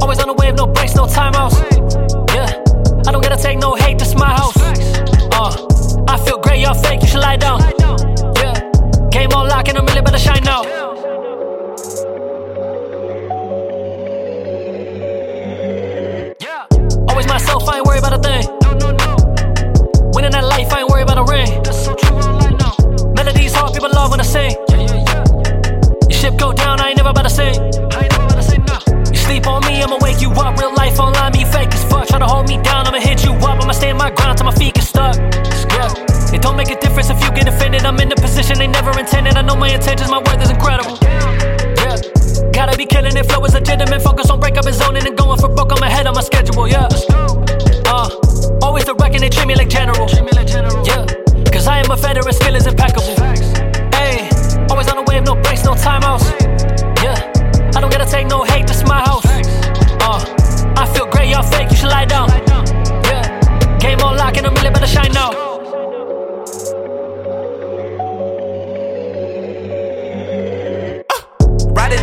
Always on the wave, no breaks, no timeouts. Yeah, I don't gotta take no hate, this my house. Uh, I feel great, y'all fake, you should lie down. Yeah, game on lock, and I'm really better shine now. Stay in my ground till my feet get stuck. It don't make a difference if you get offended. I'm in the position they never intended. I know my intentions, my worth is incredible. Yeah. Gotta be killing it, flow is legitimate. Focus on break up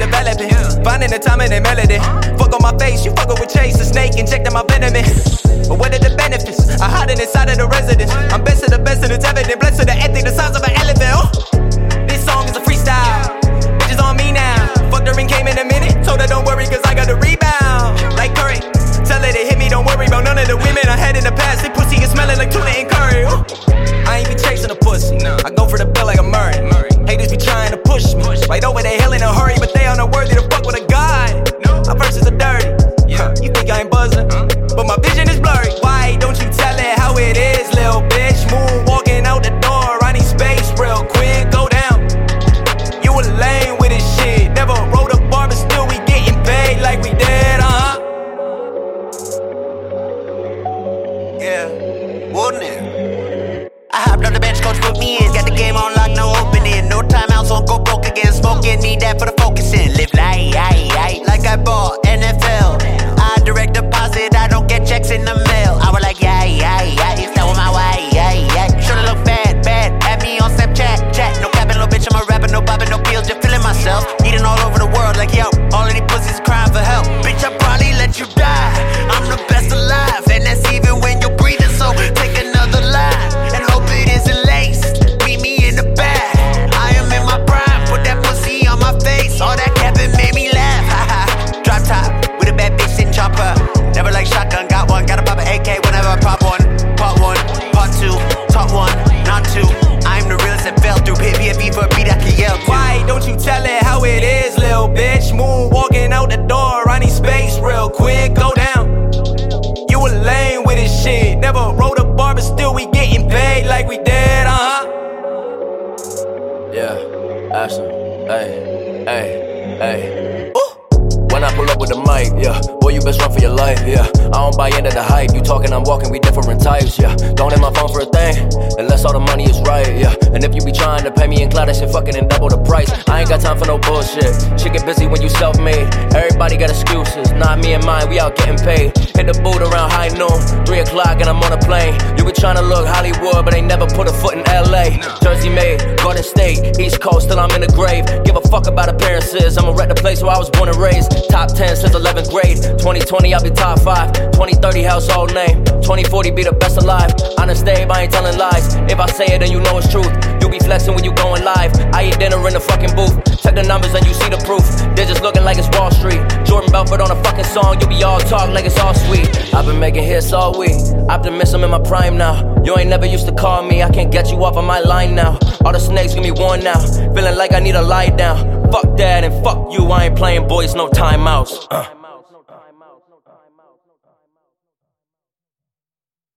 developing, finding the time and the melody. Fuck on my face, you fuckin' with Chase, the snake, injecting my venom. But what are the benefits? I hide it inside of the residence. I'm best of the best, and it's evident. Blessed the ethic, the size of an elephant. Quick. Go down. You a lame with this shit. Never wrote a bar, but still we getting paid like we did, uh huh. Yeah, Ashtin, hey, hey, hey. When I pull up with the mic, yeah, boy, you best run for your life, yeah. I don't buy into the hype, you talking, I'm walking, we different types, yeah. Don't hit my phone for a thing, unless all the money is right, yeah. And if you be trying to pay me in cloud, that shit fucking and double the price. I ain't got time for no bullshit. Shit get busy when you self made. Everybody got excuses, not me and mine, we out getting paid. Hit the boot around high noon, 3 o'clock, and I'm on a plane. You be trying to look Hollywood, but ain't never put a foot in LA. Jersey made, Garden State, East Coast, till I'm in the grave. Give a fuck about appearances, I'ma wreck the place where I was born and raised. Top 10 since 11th grade. 2020, I'll be top 5. 2030, household name. 2040, be the best alive. Honest Dave, I ain't telling lies. If I say it, then you know it's truth. You be flexing when you going live. I eat dinner in the fucking booth. Check the numbers and you see the proof. They're just looking like it's Wall Street. Jordan Belfort on a fucking song, you be all talk like it's all sweet. I've been making hits all week. Optimism in my prime now. You ain't never used to call me, I can't get you off of my line now. All the snakes give me one now. Feeling like I need a lie down. Fuck that and fuck you, I ain't playing boys, no timeouts. Uh.